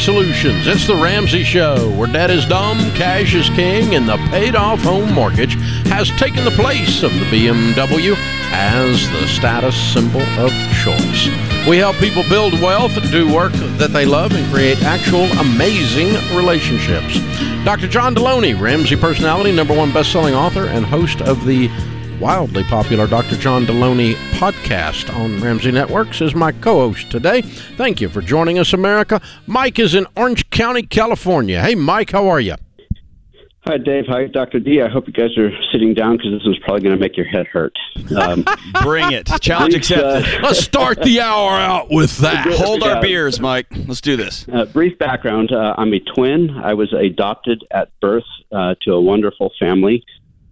Solutions. It's the Ramsey Show, where debt is dumb, cash is king, and the paid off home mortgage has taken the place of the BMW as the status symbol of choice. We help people build wealth, do work that they love, and create actual amazing relationships. Dr. John Delony, Ramsey personality, number one best-selling author, and host of the wildly popular Dr. John Delony podcast on Ramsey Networks, is my co host today. Thank you for joining us, America. Mike is in Orange County, California. Hey, Mike, how are you? Hi, Dave. Hi, Dr. D. I hope you guys are sitting down because this is probably going to make your head hurt. Um, Bring it. Challenge brief, accepted. Uh, Let's start the hour out with that. Hold our beers, Mike. Let's do this. Uh, brief background uh, I'm a twin. I was adopted at birth uh, to a wonderful family.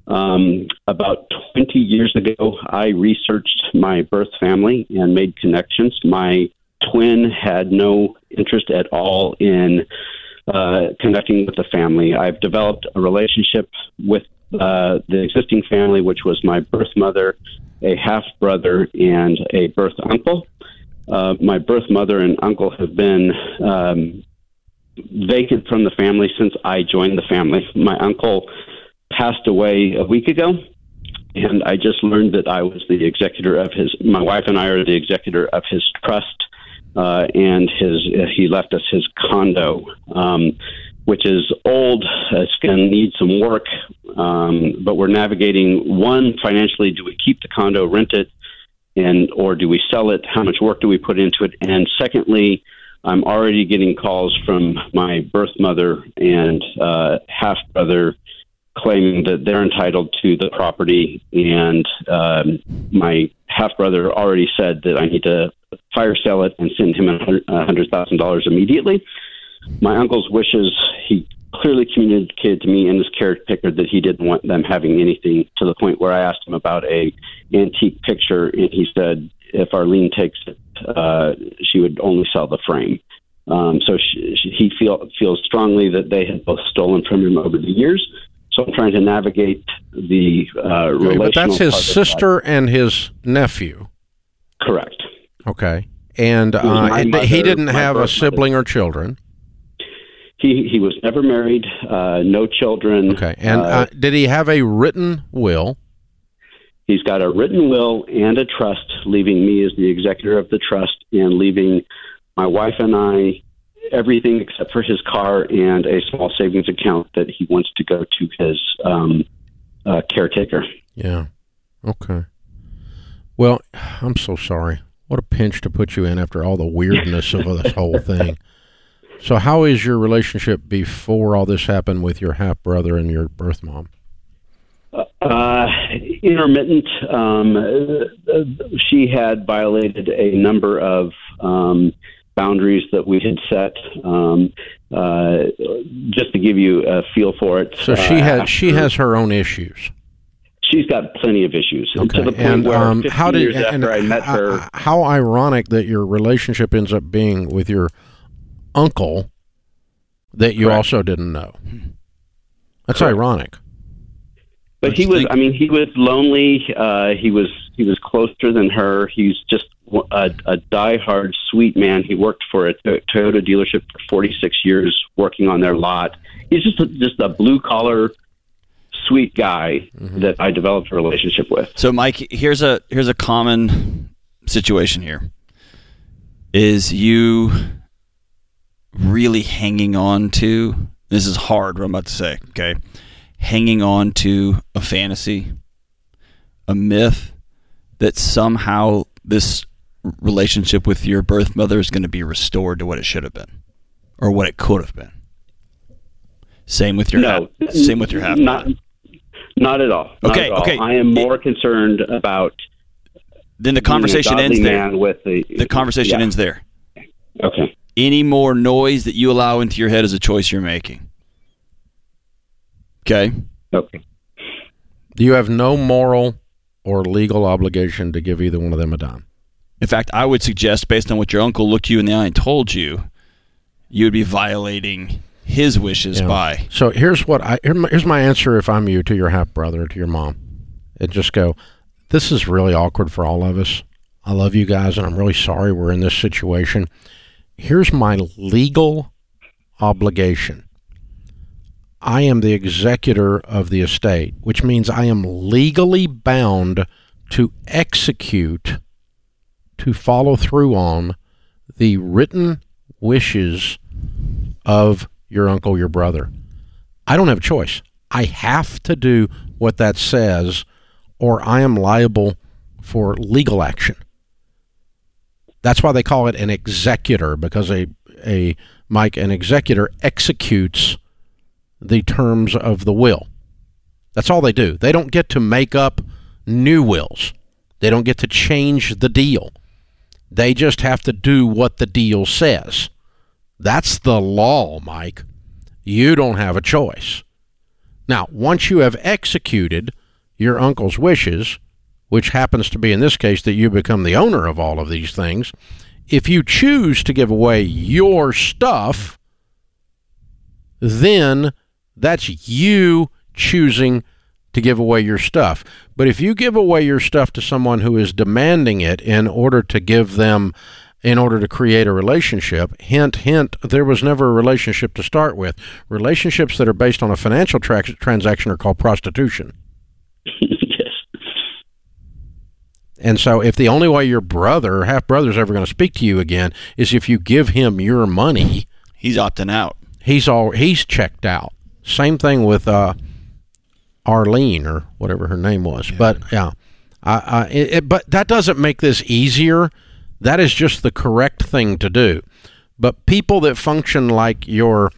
Um, about 20 years ago, I researched my birth family and made connections. My twin had no interest at all in uh, connecting with the family. I've developed a relationship with uh, the existing family, which was my birth mother, a half brother, and a birth uncle. Uh, my birth mother and uncle have been um, vacant from the family since I joined the family. My uncle passed away a week ago, and I just learned that I was the executor of his. My wife and I are the executor of his trust, uh, and his he left us his condo, um, which is old. It's going to need some work, um, but we're navigating one financially. Do we keep the condo, rent it, and or do we sell it? How much work do we put into it? And secondly. I'm already getting calls from my birth mother and uh, half brother claiming that they're entitled to the property, and um, my half brother already said that I need to fire sell it and send him a hundred thousand dollars immediately. My uncle's wishes he clearly communicated to me and his caretaker that he didn't want them having anything to the point where I asked him about a antique picture, and he said if Arlene takes it, uh, she would only sell the frame. Um, so she, she, he feel, feels strongly that they had both stolen from him over the years. So I'm trying to navigate the uh, relational. But that's his sister and his nephew. Correct. Okay, and uh, mother, he didn't have a sibling mother. or children. He he was never married, uh, no children. Okay, and uh, uh, did he have a written will? He's got a written will and a trust, leaving me as the executor of the trust, and leaving my wife and I everything except for his car and a small savings account that he wants to go to his um, uh, caretaker. Yeah. Okay. Well, I'm so sorry. What a pinch to put you in after all the weirdness of this whole thing. So, how is your relationship before all this happened with your half brother and your birth mom? Uh, intermittent. Um, she had violated a number of um, boundaries that we had set. Um, uh, just to give you a feel for it. So she uh, has she has her own issues. She's got plenty of issues. Okay. To the point and, where um, how did, years after I met her, how ironic that your relationship ends up being with your uncle that you Correct. also didn't know. That's Correct. ironic. But he was. Think? I mean, he was lonely. Uh, he was. He was closer than her. He's just a, a diehard sweet man. He worked for a Toyota dealership for 46 years, working on their lot. He's just a, just a blue collar, sweet guy mm-hmm. that I developed a relationship with. So, Mike, here's a here's a common situation here. Is you really hanging on to this is hard what I'm about to say, okay? Hanging on to a fantasy, a myth that somehow this relationship with your birth mother is going to be restored to what it should have been or what it could have been. Same with your no, half, same with your half. Not, not at all. Not okay, at all. okay. I am more it, concerned about. Then the conversation ends there. With the, the conversation yeah. ends there. Okay. Any more noise that you allow into your head is a choice you're making. Okay. Okay. Do you have no moral or legal obligation to give either one of them a dime? In fact, I would suggest, based on what your uncle looked you in the eye and told you, you would be violating his wishes yeah. by. So here's what I here's my answer if I'm you to your half brother to your mom, and just go. This is really awkward for all of us. I love you guys, and I'm really sorry we're in this situation. here's my legal obligation. I am the executor of the estate, which means I am legally bound to execute, to follow through on the written wishes of your uncle, your brother. I don't have a choice. I have to do what that says, or I am liable for legal action. That's why they call it an executor, because a, a Mike, an executor executes the terms of the will. That's all they do. They don't get to make up new wills. They don't get to change the deal. They just have to do what the deal says. That's the law, Mike. You don't have a choice. Now, once you have executed your uncle's wishes, which happens to be in this case that you become the owner of all of these things, if you choose to give away your stuff, then that's you choosing to give away your stuff. But if you give away your stuff to someone who is demanding it in order to give them, in order to create a relationship, hint, hint, there was never a relationship to start with. Relationships that are based on a financial tra- transaction are called prostitution. yes. And so, if the only way your brother or half brother is ever going to speak to you again is if you give him your money, He's opting out. he's all he's checked out. Same thing with uh, Arlene or whatever her name was. But yeah, I, I, it, but that doesn't make this easier. That is just the correct thing to do. But people that function like your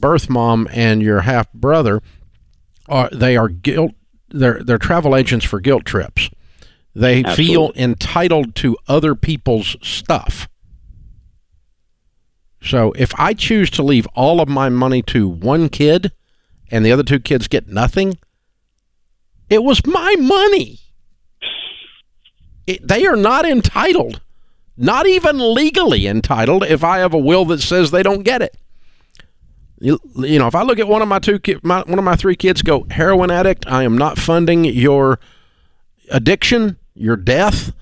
birth mom and your half brother are they are guilt. They're they're travel agents for guilt trips. They feel entitled to other people's stuff. So if I choose to leave all of my money to one kid and the other two kids get nothing, it was my money. It, they are not entitled, not even legally entitled if I have a will that says they don't get it. You, you know, if I look at one of my two ki- my, one of my three kids go heroin addict, I am not funding your addiction, your death.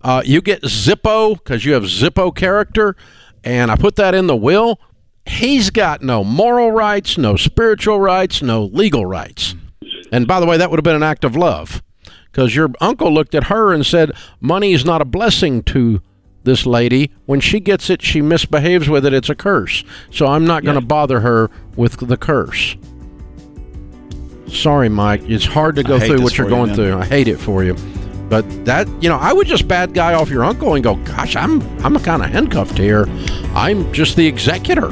Uh, you get Zippo because you have Zippo character, and I put that in the will. He's got no moral rights, no spiritual rights, no legal rights. And by the way, that would have been an act of love because your uncle looked at her and said, Money is not a blessing to this lady. When she gets it, she misbehaves with it. It's a curse. So I'm not going to bother her with the curse. Sorry, Mike. It's hard to go through what you're for you, going through. I hate it for you. But that, you know, I would just bad guy off your uncle and go, gosh, I'm I'm kind of handcuffed here. I'm just the executor.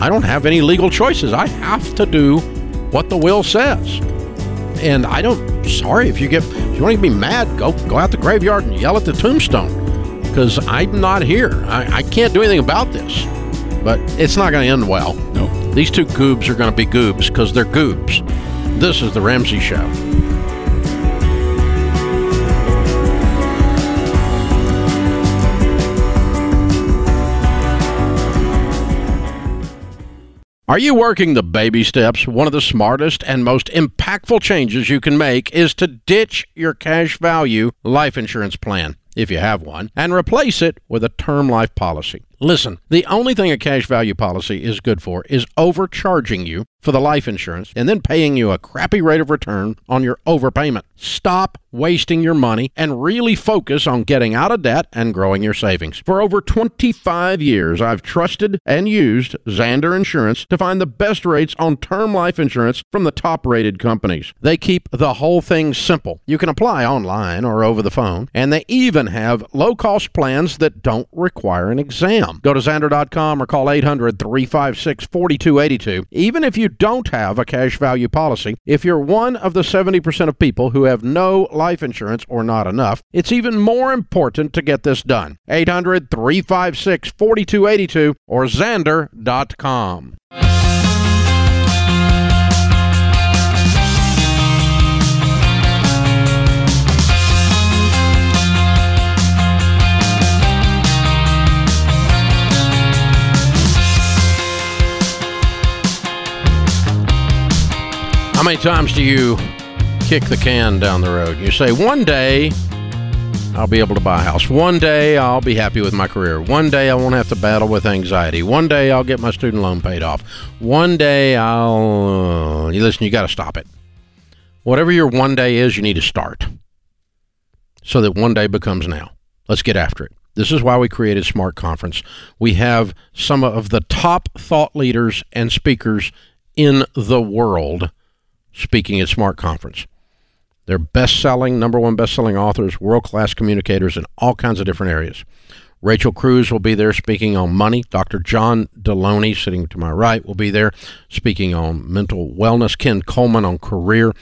I don't have any legal choices. I have to do what the will says. And I don't. Sorry if you get if you want to be mad, go go out the graveyard and yell at the tombstone because I'm not here. I, I can't do anything about this. But it's not going to end well. No. These two goobs are going to be goobs because they're goobs. This is the Ramsey Show. Are you working the baby steps? One of the smartest and most impactful changes you can make is to ditch your cash value life insurance plan, if you have one, and replace it with a term life policy. Listen, the only thing a cash value policy is good for is overcharging you for the life insurance and then paying you a crappy rate of return on your overpayment. Stop wasting your money and really focus on getting out of debt and growing your savings. For over 25 years, I've trusted and used Zander Insurance to find the best rates on term life insurance from the top rated companies. They keep the whole thing simple. You can apply online or over the phone, and they even have low cost plans that don't require an exam. Go to Zander.com or call 800 356 4282. Even if you don't have a cash value policy, if you're one of the 70% of people who have no life insurance or not enough, it's even more important to get this done. 800 356 4282 or Zander.com. many times do you kick the can down the road? You say, one day I'll be able to buy a house. One day I'll be happy with my career. One day I won't have to battle with anxiety. One day I'll get my student loan paid off. One day I'll. Uh, you listen, you got to stop it. Whatever your one day is, you need to start so that one day becomes now. Let's get after it. This is why we created Smart Conference. We have some of the top thought leaders and speakers in the world speaking at Smart Conference. They're best selling, number one best selling authors, world class communicators in all kinds of different areas. Rachel Cruz will be there speaking on money. Dr. John Delony, sitting to my right, will be there speaking on mental wellness. Ken Coleman on career.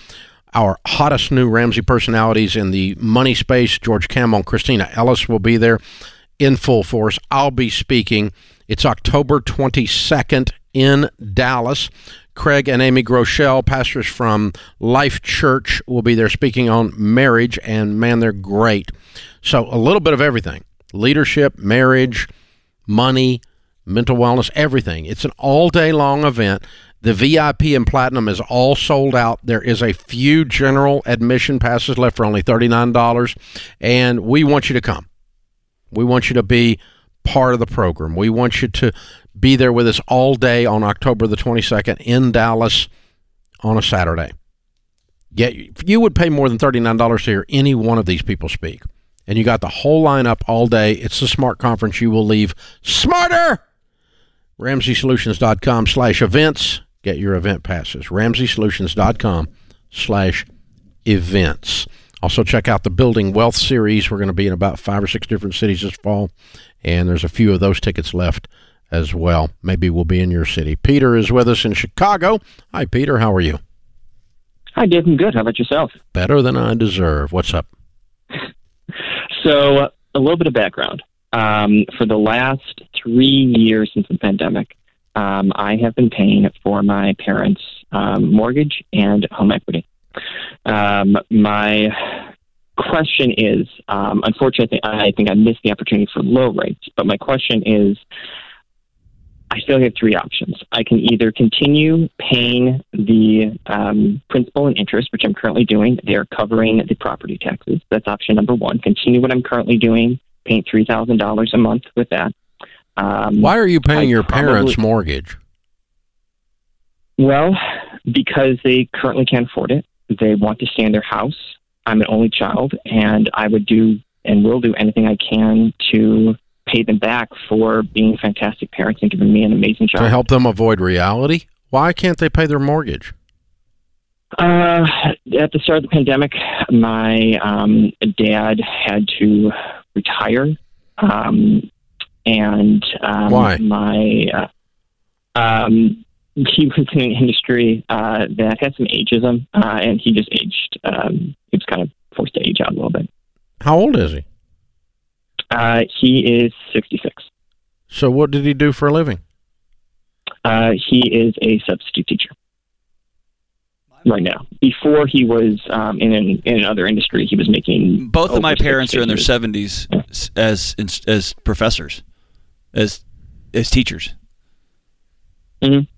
Our hottest new Ramsey personalities in the money space, George Kamel and Christina Ellis, will be there in full force. I'll be speaking. It's October 22nd in Dallas. Craig and Amy Groeschel, pastors from Life Church, will be there speaking on marriage, and man, they're great. So, a little bit of everything leadership, marriage, money, mental wellness, everything. It's an all day long event. The VIP and Platinum is all sold out. There is a few general admission passes left for only $39, and we want you to come. We want you to be part of the program. We want you to be there with us all day on October the 22nd in Dallas on a Saturday. Get you would pay more than $39 to hear any one of these people speak. And you got the whole lineup all day. It's the smart conference. You will leave smarter. RamseySolutions.com slash events. Get your event passes. RamseySolutions.com slash events. Also, check out the Building Wealth series. We're going to be in about five or six different cities this fall, and there's a few of those tickets left as well. Maybe we'll be in your city. Peter is with us in Chicago. Hi, Peter. How are you? Hi, Dave. I'm good. How about yourself? Better than I deserve. What's up? so, a little bit of background. Um, for the last three years since the pandemic, um, I have been paying for my parents' um, mortgage and home equity. Um, my question is, um, unfortunately, I think I missed the opportunity for low rates. But my question is, I still have three options. I can either continue paying the um, principal and interest, which I'm currently doing. They are covering the property taxes. That's option number one. Continue what I'm currently doing, paying three thousand dollars a month with that. Um, Why are you paying I your probably, parents' mortgage? Well, because they currently can't afford it. They want to stay in their house. I'm an only child, and I would do and will do anything I can to pay them back for being fantastic parents and giving me an amazing job. To help them avoid reality? Why can't they pay their mortgage? Uh, at the start of the pandemic, my um, dad had to retire. Um, and um, Why? my uh, um, he was in an industry uh, that had some ageism, uh, and he just aged. Um, he was kind of forced to age out a little bit. How old is he? Uh, he is 66. So, what did he do for a living? Uh, he is a substitute teacher right now. Before he was um, in an, in another industry, he was making. Both of my parents are in their seventies as as professors, as as teachers. Mm-hmm.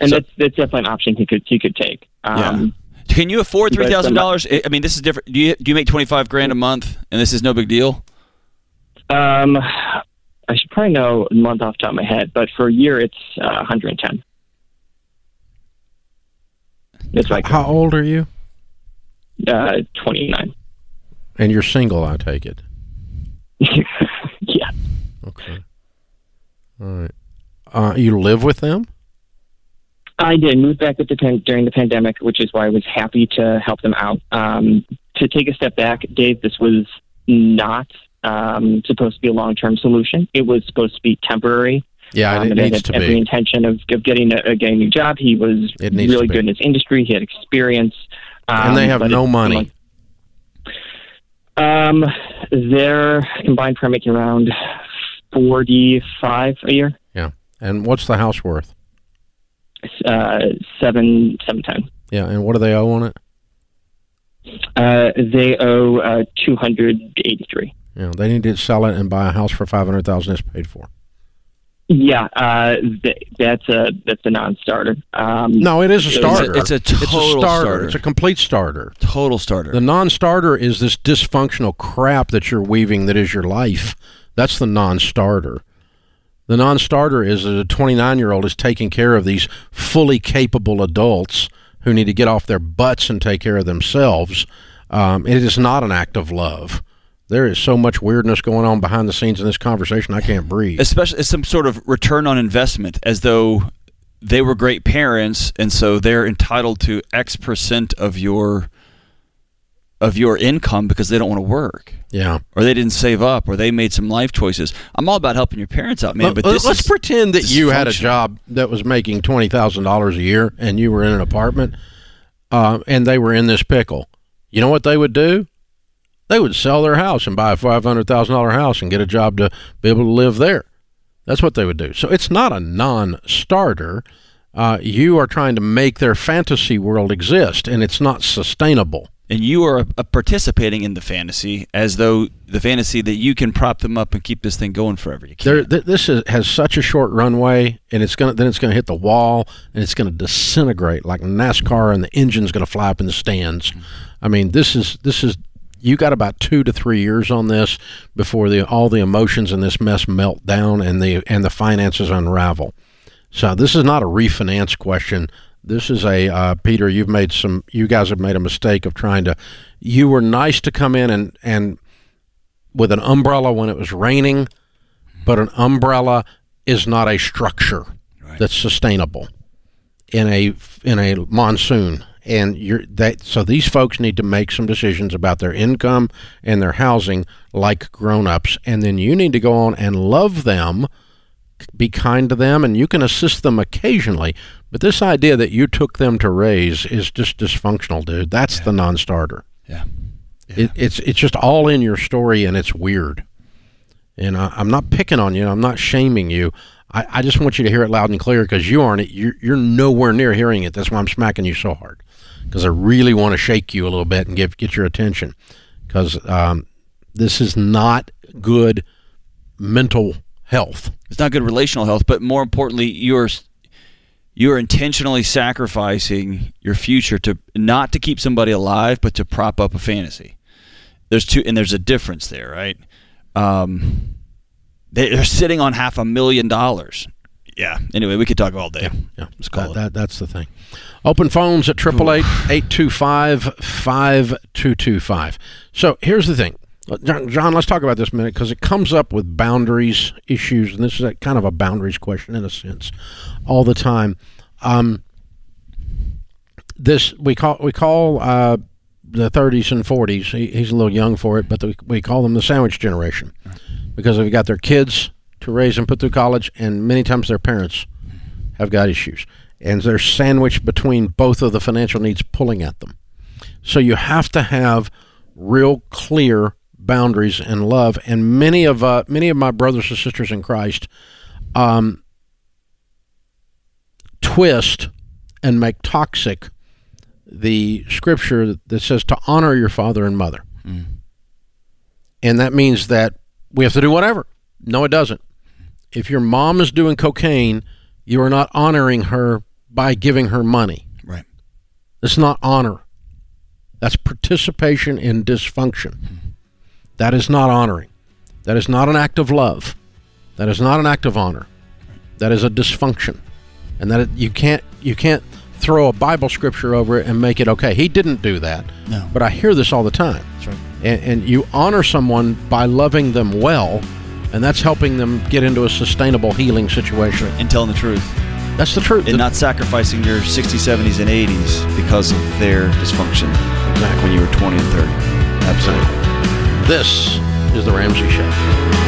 And so, that's that's definitely an option he could he could take. Um, yeah. Can you afford three thousand dollars? I mean, this is different. Do you do you make twenty five grand a month, and this is no big deal? Um, I should probably know a month off the top of my head, but for a year it's uh, 110. That's right. How old are you? Uh, 29. And you're single, I take it. yeah. Okay. All right. Uh, you live with them? I did move back with the during the pandemic, which is why I was happy to help them out. Um, to take a step back, Dave, this was not um, supposed to be a long term solution. It was supposed to be temporary. Yeah, um, it needs to every be. intention of, of getting a, getting a new job. He was really good in his industry. He had experience. Um, and they have no money. Um, their combined per making around forty five a year. Yeah, and what's the house worth? Uh, seven seven ten. Yeah, and what do they owe on it? Uh, they owe uh, two hundred eighty three. Yeah, they need to sell it and buy a house for five hundred thousand. It's paid for. Yeah, uh, th- that's a that's a non-starter. Um, No, it is a It's a- starter. it's a total starter. starter. It's a complete starter. Total starter. The non-starter is this dysfunctional crap that you're weaving that is your life. That's the non-starter. The non-starter is that a 29-year-old is taking care of these fully capable adults who need to get off their butts and take care of themselves. Um, it is not an act of love. There is so much weirdness going on behind the scenes in this conversation. I can't breathe. especially some sort of return on investment, as though they were great parents, and so they're entitled to X percent of your of your income because they don't want to work, Yeah. or they didn't save up, or they made some life choices. I'm all about helping your parents out, man. But this let's is pretend that you had a job that was making twenty thousand dollars a year, and you were in an apartment, uh, and they were in this pickle. You know what they would do? They would sell their house and buy a five hundred thousand dollar house and get a job to be able to live there. That's what they would do. So it's not a non-starter. Uh, you are trying to make their fantasy world exist, and it's not sustainable. And you are uh, participating in the fantasy as though the fantasy that you can prop them up and keep this thing going forever. You There, th- this is, has such a short runway, and it's gonna then it's gonna hit the wall, and it's gonna disintegrate like NASCAR, and the engine's gonna fly up in the stands. I mean, this is this is you got about two to three years on this before the all the emotions in this mess melt down and the and the finances unravel. So this is not a refinance question. This is a uh, Peter. You've made some. You guys have made a mistake of trying to. You were nice to come in and and with an umbrella when it was raining, but an umbrella is not a structure Right. that's sustainable in a in a monsoon. And you're that so these folks need to make some decisions about their income and their housing like grown-ups and then you need to go on and love them be kind to them and you can assist them occasionally but this idea that you took them to raise is just dysfunctional dude that's the non-starter yeah. it, it's it's just all in your story and it's weird. And I, I'm not picking on you. I'm not shaming you. I, I just want you to hear it loud and clear because you aren't. You're, you're nowhere near hearing it. That's why I'm smacking you so hard because I really want to shake you a little bit and give get your attention because um, this is not good mental health. It's not good relational health, but more importantly, you're you're intentionally sacrificing your future to not to keep somebody alive, but to prop up a fantasy. There's two, and there's a difference there, right? Um, they, they're sitting on half a million dollars. Yeah. Anyway, we could talk all day. Yeah, Let's call that, it. that, that's the thing. Open phones at 888-825-5225. So here's the thing. John, John, let's talk about this a minute because it comes up with boundaries issues, and this is kind of a boundaries question in a sense, all the time. Um, this we call we call uh, the 30s and 40s. He, he's a little young for it, but the, we call them the sandwich generation because they've got their kids to raise and put through college, and many times their parents have got issues, and they're sandwiched between both of the financial needs pulling at them. So you have to have real clear boundaries and love. And many of uh, many of my brothers and sisters in Christ um, twist and make toxic the scripture that says to honor your father and mother. And that means that we have to do whatever. No, it doesn't. If your mom is doing cocaine, you are not honoring her by giving her money. Right. It's not honor. That's participation in dysfunction. That is not honoring. That is not an act of love. That is not an act of honor. That is a dysfunction. And that it, you can't you can't throw a Bible scripture over it and make it okay. He didn't do that. No. But I hear this all the time. That's right. And, and you honor someone by loving them well, and that's helping them get into a sustainable healing situation. And telling the truth. That's the truth. And not sacrificing your 60s, 70s, and 80s because of their dysfunction Exactly. when you were 20 and 30. Absolutely. This is the Ramsey Show.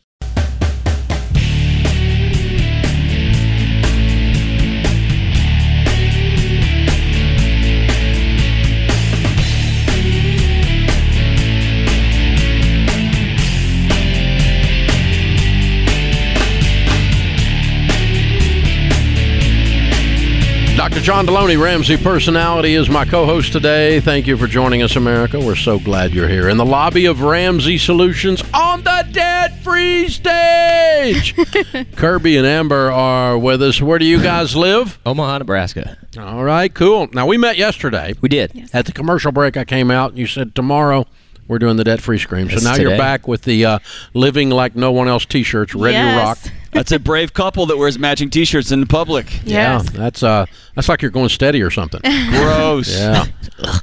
Dr. John Delony, Ramsey Personality, is my co host today. Thank you for joining us, America. We're so glad you're here in the lobby of Ramsey Solutions on the dead free stage. Kirby and Amber are with us. Where do you guys live? Omaha, Nebraska. All right, cool. Now, we met yesterday. We did. At the commercial break, I came out and you said tomorrow we're doing the debt free scream. So It's now you're back with the uh, Living Like No One Else t shirts ready to rock. Yes. That's a brave couple that wears matching T-shirts in public. Yes. Yeah, that's uh, that's like you're going steady or something. Gross. Yeah,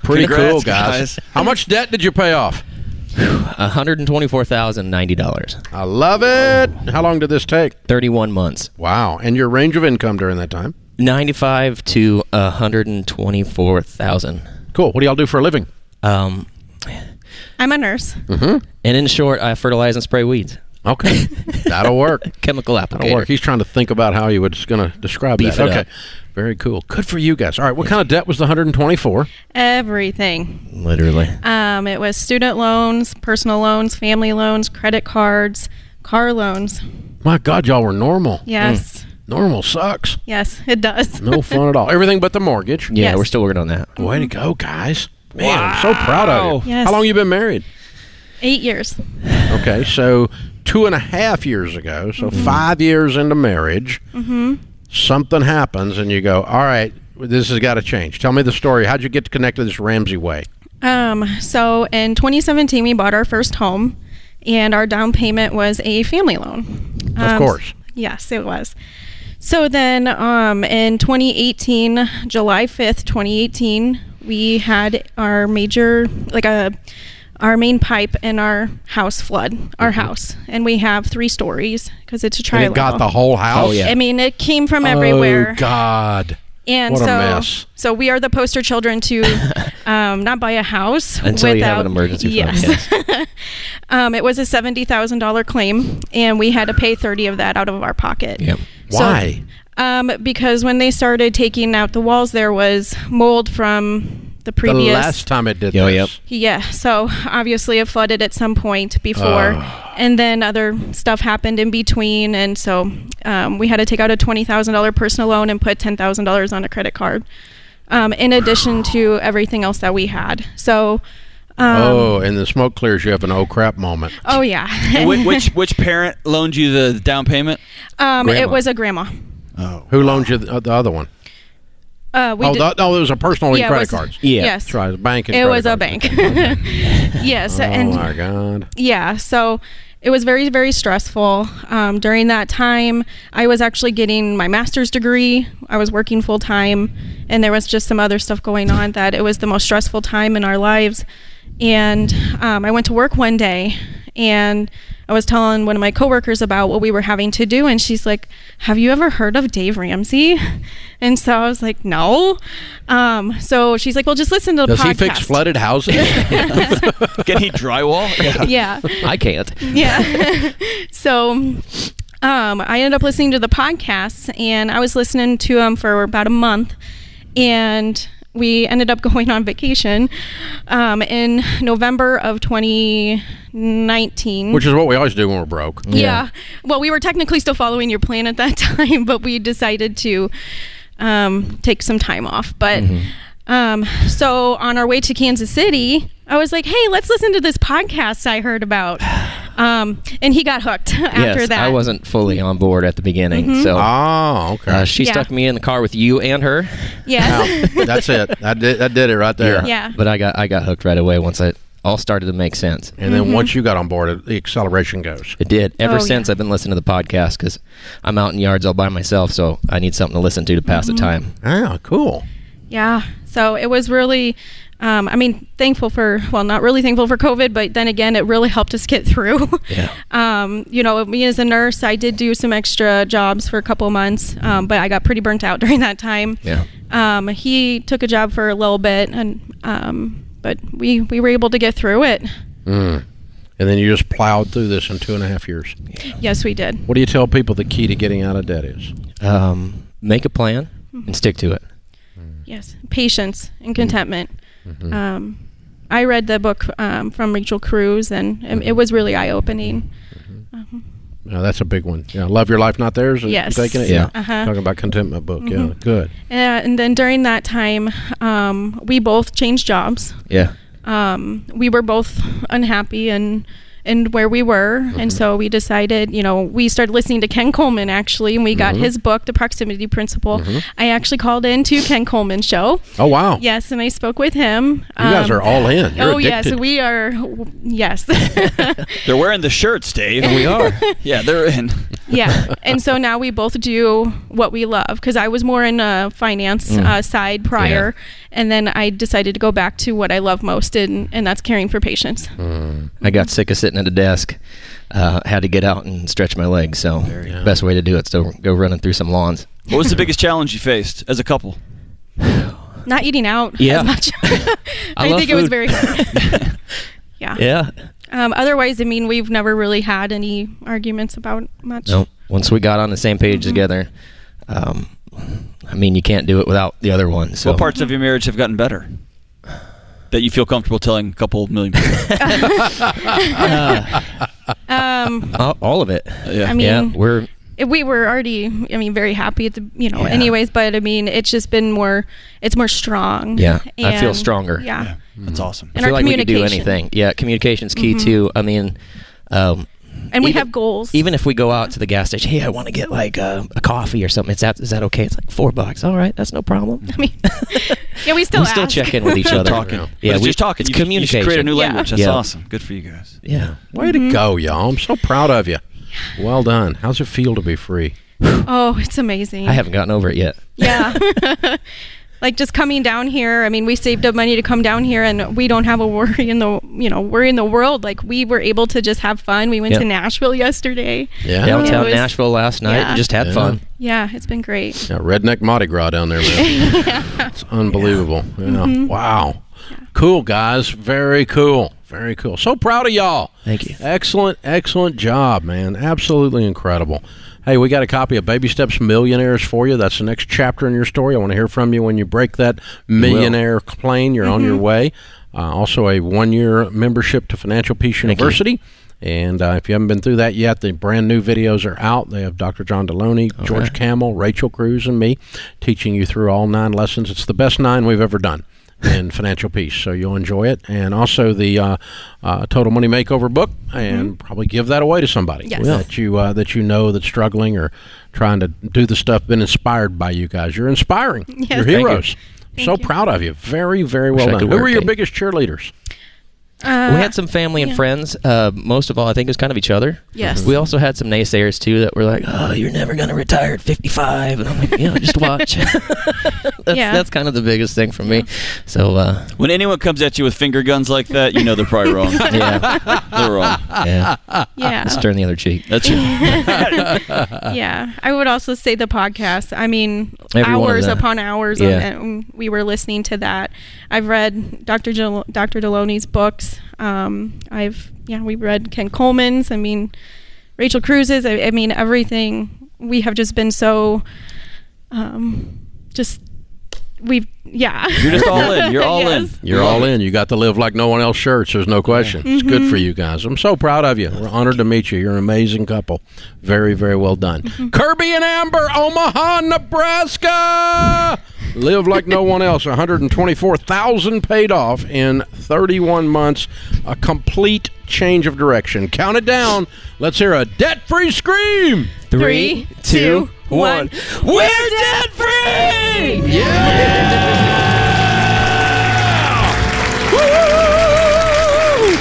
pretty Congrats, cool, guys. guys. How much debt did you pay off? One hundred and twenty-four thousand ninety dollars. I love it. How long did this take? Thirty-one months. Wow, and your range of income during that time? Ninety-five to one hundred and twenty-four thousand. Cool. What do y'all do for a living? Um, I'm a nurse. and in short, I fertilize and spray weeds. Okay, that'll work. Chemical That'll work. He's trying to think about how he was going to describe Beef that. it okay, up. very cool. Good for you guys. All right, what kind of debt was the 124? Everything. Literally. Um, it was student loans, personal loans, family loans, credit cards, car loans. My God, y'all were normal. Yes. Normal sucks. Yes, it does. No fun at all. Everything but the mortgage. Yeah, Yes. we're still working on that. Way to go, guys. Man, I'm so proud of you. Yes. How long you been married? Eight years. Okay, so two and a half years ago, so five years into marriage, something happens and you go, all right, this has got to change. Tell me the story. How'd you get connected to this Ramsey way? Um, so in 2017, we bought our first home, and our down payment was a family loan. Of Um, course. Yes, it was. So then um, in 2018, July 5th, 2018, we had our major, like a, our main pipe in our house flood, our house. And we have three stories because it's a And tri it got the whole house? Oh, yeah. I mean, it came from everywhere. Oh, God. And What a so, mess. so we are the poster children to um, not buy a house Until you have an emergency fund, Yes. um, it was a seventy thousand dollar claim, and we had to pay thirty of that out of our pocket. Yep. So- Why? Um, because when they started taking out the walls, there was mold from the previous. the previous. last time it did Yo, this. yep. Yeah, so obviously it flooded at some point before, and then other stuff happened in between, and so um, we had to take out a twenty thousand dollar personal loan and put ten thousand dollars on a credit card, um, in addition to everything else that we had. So, um, oh, and the smoke clears, you have an oh crap moment. oh yeah, which, which which parent loaned you the down payment? um, it was a grandma. Oh, Who loaned you the, the other one? Uh, we oh, did, the, no, it was a personal yeah, credit was- cards. Yeah. Yes, That's right, a bank and it credit was a bank. yes, Oh, and my God. yeah so it was very very stressful um, during that time i was actually getting my master's degree i was working full time and there was just some other stuff going on that it was the most stressful time in our lives and um, i went to work one day and i was telling one of my coworkers about what we were having to do and she's like have you ever heard of dave ramsey and so i was like no um, so she's like well just listen to the Does podcast he fix flooded houses? can he drywall? yeah I can't. yeah. so um, I ended up listening to the podcasts, and I was listening to them for about a month, and we ended up going on vacation um, in November of 2019. Which is what we always do when we're broke. yeah. Well, we were technically still following your plan at that time, but we decided to um, take some time off. But um, so on our way to Kansas City, I was like, "Hey, let's listen to this podcast I heard about," um, and he got hooked after yes, that. I wasn't fully on board at the beginning, so Oh, okay. uh, she Yeah. stuck me in the car with you and her. Yes. Now, that's it. I did, that did it right there. Yeah. But I got I got hooked right away once it all started to make sense. And then once you got on board, the acceleration goes. It did. Ever Oh, since yeah. I've been listening to the podcast because I'm out in yards all by myself, so I need something to listen to to pass the time. Ah, cool. Yeah. So it was really um, I mean, thankful for, well, not really thankful for COVID, but then again, it really helped us get through. Yeah. um, you know, me as a nurse, I did do some extra jobs for a couple of months, um, but I got pretty burnt out during that time. Yeah. Um, he took a job for a little bit, and um, but we we were able to get through it. Mm. And then you just plowed through this in two and a half years. Yes, we did. What do you tell people the key to getting out of debt is? Um, make a plan and stick to it. Yes, patience and contentment. Mhm. Um, I read the book um, from Rachel Cruz, and um, it was really eye opening. Um, No, that's a big one. Yeah, love your life, not theirs. Yes. taking it. Yeah. Uh-huh. talking about contentment book. Yeah, Mhm. good. Uh, and then during that time, um, we both changed jobs. Yeah. Um, we were both unhappy and and where we were, and so we decided, you know, we started listening to Ken Coleman actually, and we got Mhm. his book, The Proximity Principle. Mhm. I actually called in to Ken Coleman's show. Oh wow, Yes, and I spoke with him. you guys Um, are all in. You're oh yes, we are. Yes. They're wearing the shirts, Dave. We are. yeah, they're in. Yeah, and so now we both do what we love because I was more in a finance Mm. uh, side prior, and then I decided to go back to what I love most, and, and that's caring for patients. Mm. I got sick of sitting at a desk. Uh, had to get out and stretch my legs. So Yeah. best way to do it is to go running through some lawns. What was the biggest challenge you faced as a couple? Not eating out Yeah. as much. I, love think it was very hard. yeah. Yeah. Um, otherwise, I mean, we've never really had any arguments about much. No. Once we got on the same page Mhm. together, um, I mean, you can't do it without the other one. So What parts of your marriage have gotten better? That you feel comfortable telling a couple million people? Um, all, all of it. yeah. I mean, yeah, we're we were already, I mean, very happy at the, you know, Yeah. anyways. But I mean, it's just been more, it's more strong. Yeah, I feel stronger. Yeah. yeah, that's awesome. And I feel our like we could do anything. Yeah, communication's key Mhm. too. I mean, um, And we Even- have goals. even if we go out to the gas station, hey, I want to get like uh, a coffee or something. Is that is that okay? It's like four bucks. All right, that's no problem. I mean, yeah, we still we still ask. check in with each other. talking. Yeah. Yeah, But it's we- just talking. it's You- You communication. just create a new Yeah. language. That's Yeah. awesome. Good for you guys. Yeah. Way Mm-hmm. to go, y'all! I'm so proud of you. Well done. How's it feel to be free? Oh, it's amazing. I haven't gotten over it yet. Yeah. like just coming down here. I mean, we saved up money to come down here, and we don't have a worry in the you know worry in the world. Like we were able to just have fun. We went Yeah. to Nashville yesterday. Yeah. Downtown was- Nashville last night. yeah. and Just had Yeah. fun. Yeah, it's been great. Yeah, redneck Mardi Gras down there, man. yeah. It's unbelievable. Yeah. Mhm. Wow. Cool, guys. Very cool. Very cool. So proud of y'all. Thank you. Excellent, excellent job, man. Absolutely incredible. Hey, we got a copy of Baby Steps Millionaires for you. That's the next chapter in your story. I want to hear from you when you break that millionaire plane. You're on your way. Uh, also, a one year membership to Financial Peace University. And uh, if you haven't been through that yet, the brand new videos are out. They have Dr. John Delony, George right. Kamel, Rachel Cruz, and me teaching you through all nine lessons. It's the best nine we've ever done in financial peace. So you'll enjoy it. And also the uh, uh, Total Money Makeover book, and probably give that away to somebody Yes. that you uh, that you know that's struggling or trying to do the stuff. Been inspired by you guys. You're inspiring. Yes. You're Thank you. heroes. so you. proud of you. Very, very well I done. could Who were your biggest cheerleaders? Uh, we had some family and yeah. friends. Uh, most of all, I think it was kind of each other. Yes. We also had some naysayers too that were like, "Oh, you're never gonna retire at 55," and I'm like, "You know, just watch." that's, Yeah. that's kind of the biggest thing for me. So, uh, When anyone comes at you with finger guns like that, you know they're probably wrong. yeah, they're wrong. yeah. yeah. Let's turn the other cheek. That's it. yeah, I would also say the podcast. I mean, Every hours upon hours, Yeah. on, and we were listening to that. I've read Dr. Del- Dr. Delony's books. Um, I've yeah, we read Ken Coleman's. I mean, Rachel Cruz's. I, I mean, everything. We have just been so, um, just we've yeah. You're just all in. You're all in. You're all in. You got to live like no one else shirts. There's no question. It's good Mm-hmm. for you guys. I'm so proud of you. We're honored to meet you. You're an amazing couple. Very, very well done. Mm-hmm. Kirby and Amber, Omaha, Nebraska. Live like no one else. 124,000 paid off in 31 months. A complete change of direction. Count it down. Let's hear a debt-free scream. Three, two, one. We're debt free. Woo!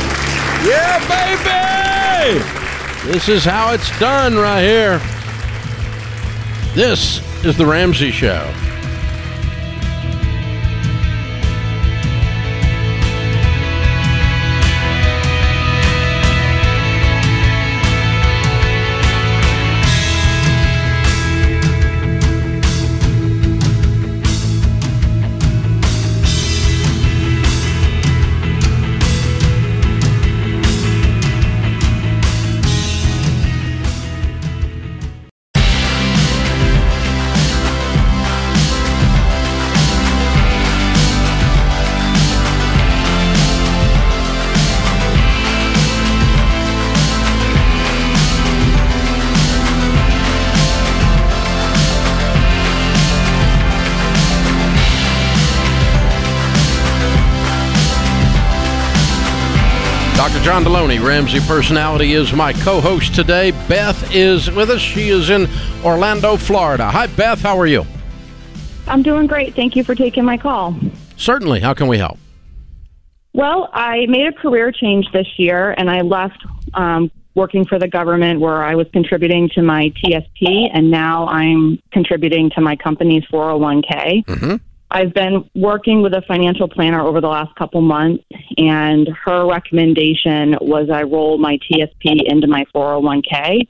Yeah, baby! This is how it's done right here. This is The Ramsey Show. Dr. John Delony, Ramsey Personality, is my co host today. Beth is with us. She is in Orlando, Florida. Hi, Beth. How are you? I'm doing great. Thank you for taking my call. Certainly. How can we help? Well, I made a career change this year and I left um, working for the government where I was contributing to my TSP and now I'm contributing to my company's 401k. Mm-hmm. I've been working with a financial planner over the last couple months, and her recommendation was I roll my TSP into my 401k.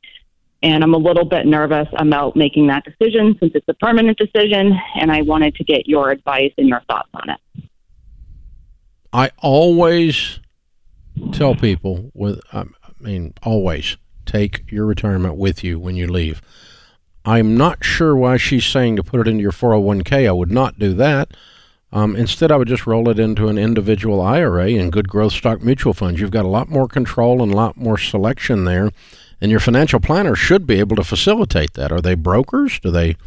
And I'm a little bit nervous about making that decision since it's a permanent decision, and I wanted to get your advice and your thoughts on it. I always tell people with, I mean, always take your retirement with you when you leave. I'm not sure why she's saying to put it into your 401k. I would not do that. Um, instead, I would just roll it into an individual IRA and good growth stock mutual funds. You've got a lot more control and a lot more selection there, and your financial planner should be able to facilitate that. Are they brokers? Do they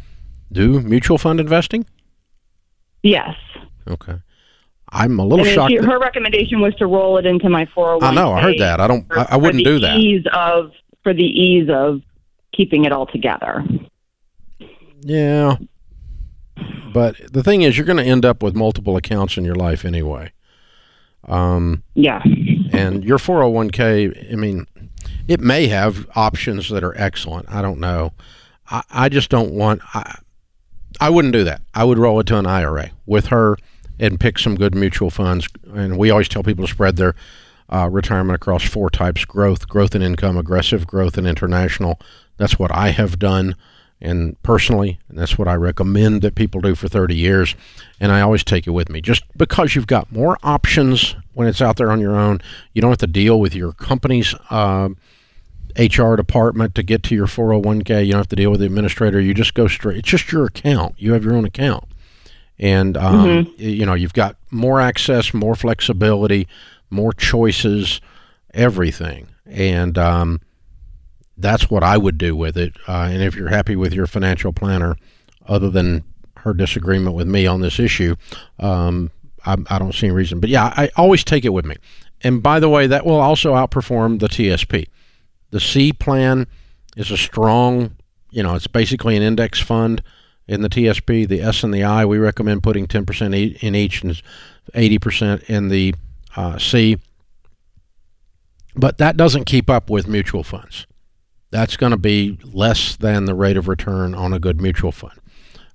do mutual fund investing? Yes. Okay. I'm a little shocked. she, her recommendation was to roll it into my 401k. I know. I heard that. I don't. for- I, I wouldn't do that. Ease of for the ease of keeping it all together. Yeah. But the thing is, you're going to end up with multiple accounts in your life anyway. Um, Yeah. and your 401k, I mean, it may have options that are excellent. I don't know. I, I just don't want. I, I wouldn't do that. I would roll it to an IRA with her and pick some good mutual funds. And we always tell people to spread their uh, retirement across four types: growth, growth and income, aggressive growth, and international. That's what I have done, and personally, and that's what I recommend that people do for 30 years. And I always take it with me, just because you've got more options when it's out there on your own. You don't have to deal with your company's. Uh, HR department to get to your 401k. You don't have to deal with the administrator. You just go straight. It's just your account. You have your own account, and um, y- you know you've got more access, more flexibility, more choices, everything. And um, that's what I would do with it. Uh, and if you're happy with your financial planner, other than her disagreement with me on this issue, um, I, I don't see any reason. But yeah, I always take it with me. And by the way, that will also outperform the TSP. The C plan is a strong, you know, it's basically an index fund in the TSP. The S and the I, we recommend putting 10% e- in each and 80% in the uh, C. But that doesn't keep up with mutual funds. That's going to be less than the rate of return on a good mutual fund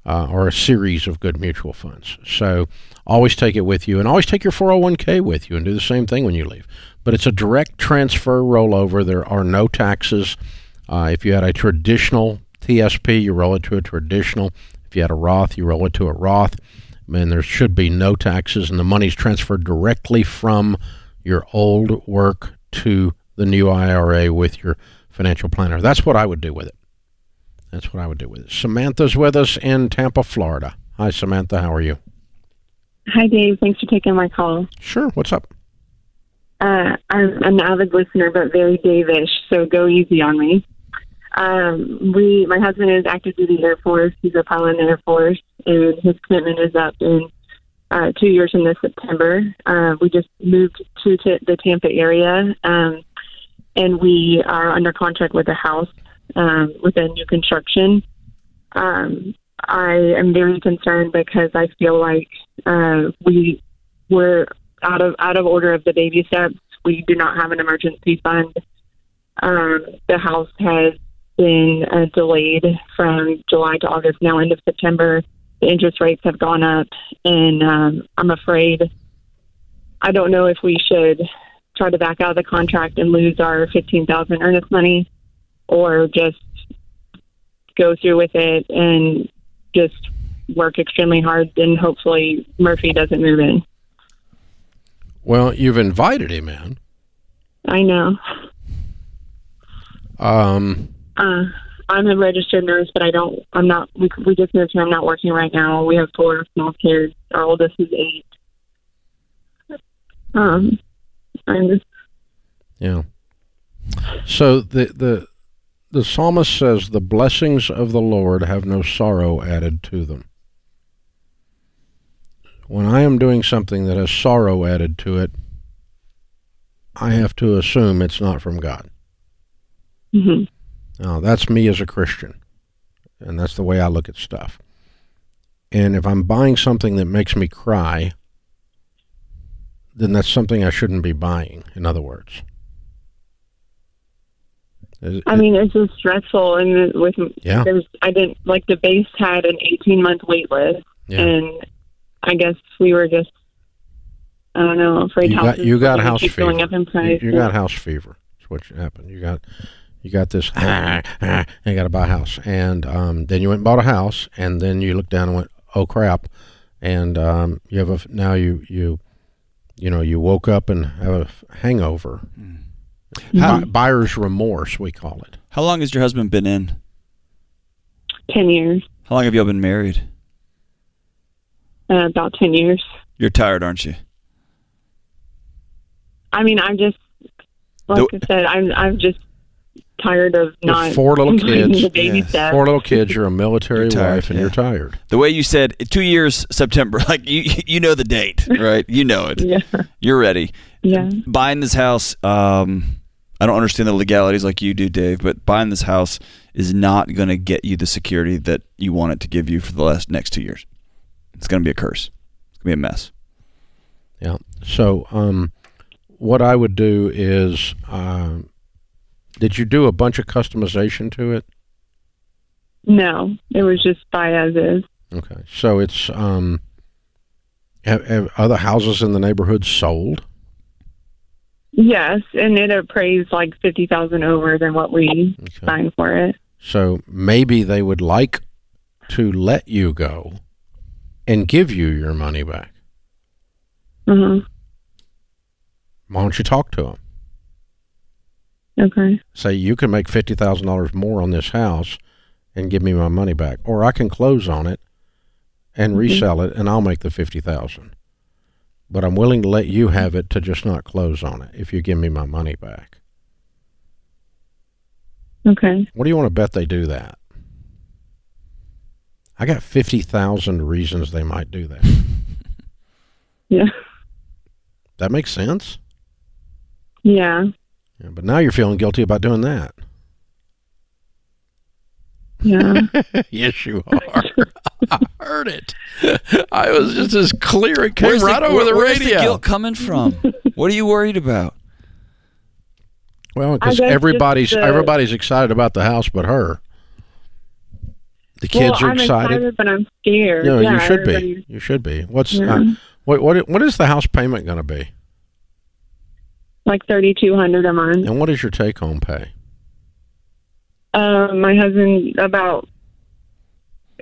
uh, or a series of good mutual funds. So always take it with you and always take your 401k with you and do the same thing when you leave. But it's a direct transfer rollover. There are no taxes. Uh, if you had a traditional TSP, you roll it to a traditional. If you had a Roth, you roll it to a Roth. And there should be no taxes, and the money's transferred directly from your old work to the new IRA with your financial planner. That's what I would do with it. That's what I would do with it. Samantha's with us in Tampa, Florida. Hi, Samantha. How are you? Hi, Dave. Thanks for taking my call. Sure. What's up? Uh, I'm an avid listener, but very Davish, so go easy on me. Um, we, my husband is active duty Air Force. He's a pilot in the Air Force, and his commitment is up in uh, two years from this September. Uh, we just moved to t- the Tampa area, um, and we are under contract with a house um, with a new construction. Um, I am very concerned because I feel like uh, we were out of out of order of the baby steps. We do not have an emergency fund. Um, the house has been uh, delayed from July to August, now end of September. The interest rates have gone up, and um, I'm afraid I don't know if we should try to back out of the contract and lose our fifteen thousand earnest money, or just go through with it and just work extremely hard and hopefully Murphy doesn't move in. Well, you've invited him in. I know. Um, Uh, I'm a registered nurse, but I don't. I'm not. We we just moved here. I'm not working right now. We have four small kids. Our oldest is eight. Um, Yeah. So the the the psalmist says, "The blessings of the Lord have no sorrow added to them." When I am doing something that has sorrow added to it, I have to assume it's not from God. Mm-hmm. Now, that's me as a Christian, and that's the way I look at stuff. And if I'm buying something that makes me cry, then that's something I shouldn't be buying, in other words. Is- I mean, it's just stressful, and with Yeah. there's I didn't like the base had an 18 month wait list, Yeah. and I guess we were just I don't know afraid you got you got house fever. going up in You, price. you got house fever. That's what happened. You got you got this. Ah, ah, you got to buy a house, and um, then you went and bought a house, and then you looked down and went, "Oh crap!" And um, you have a now you you you know you woke up and have a hangover. How, Bu- buyer's remorse, we call it. how long has your husband been in? ten years, How long have y'all been married? uh, about ten years. You're tired, aren't you? I mean, I'm just like The- I said, I'm I'm just tired of You have not four little kids. The baby Yes. steps. Four little kids. You're a military You're tired, wife, and yeah. you're tired. The way you said two years September, like you you know the date, right? You know it. Yeah, You're ready. yeah. Buying this house, um, I don't understand the legalities like you do, Dave, but buying this house is not going to get you the security that you want it to give you for the last next two years. It's going to be a curse. It's going to be a mess. Yeah. So, um, what I would do is, um, did you do a bunch of customization to it? No, it was just buy as is. Okay. So it's um, have, have other houses in the neighborhood sold? Yes, and it appraised like fifty thousand over than what we Okay. signed for it. So maybe they would like to let you go and give you your money back. Uh-huh. Why don't you talk to them? Okay. Say you can make fifty thousand dollars more on this house and give me my money back, or I can close on it and Mhm. resell it, and I'll make the fifty thousand. But I'm willing to let you have it to just not close on it if you give me my money back. Okay. What do you want to bet they do that? I got fifty thousand reasons they might do that. Yeah. That makes sense. Yeah. Yeah, but now you're feeling guilty about doing that. Yeah. yes, you are. I heard it. I was just as clear. It came Where's right over where- the where's radio. the guilt coming from? what are you worried about? well, because everybody's the- everybody's excited about the house, but her. The kids well, are I'm excited. but I'm scared. No, yeah, you should be. You should be. What's Yeah. uh, what what what is the house payment going to be? Like thirty two hundred a month. And what is your take home pay? Uh, my husband about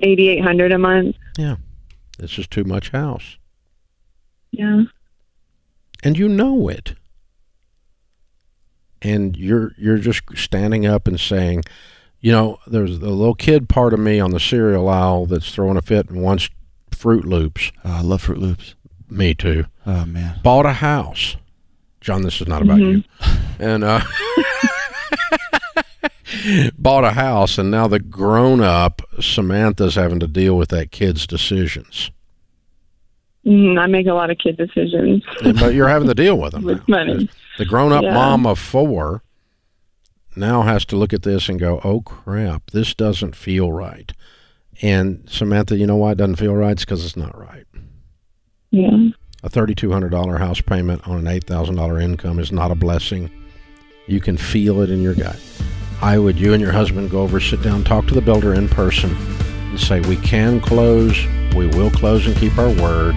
eighty eight hundred a month. Yeah, this is too much house, Yeah. and you know it. And you're you're just standing up and saying, you know, there's the little kid part of me on the cereal aisle that's throwing a fit and wants Froot Loops. Oh, I love Froot Loops. Me too. Oh man. Bought a house. John, this is not about you. And uh, bought a house, and now the grown up Samantha's having to deal with that kid's decisions. Mm, I make a lot of kid decisions but you're having to deal with them. with money. The grown up Yeah. mom of four now has to look at this and go, oh crap, this doesn't feel right. And Samantha, you know why it doesn't feel right? It's because it's not right. Yeah. A $3,200 house payment on an $8,000 income is not a blessing. You can feel it in your gut. I would, you and your husband, go over, sit down, talk to the builder in person, and say, We can close, we will close and keep our word.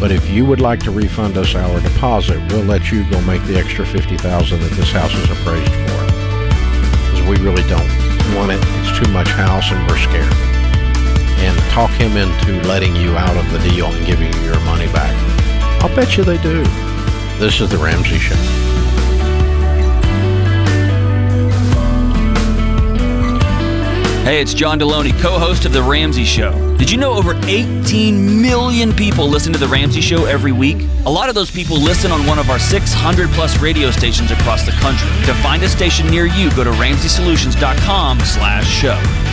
But if you would like to refund us our deposit, we'll let you go make the extra 50000 that this house is appraised for. Because we really don't want it. It's too much house and we're scared talk him into letting you out of the deal and giving you your money back. I'll bet you they do. This is the Ramsey Show. Hey, it's John Delony, co host of The Ramsey Show. Did you know over 18 million people listen to The Ramsey Show every week? A lot of those people listen on one of our 600 plus radio stations across the country. To find a station near you, go to ramseysolutions.com slash show.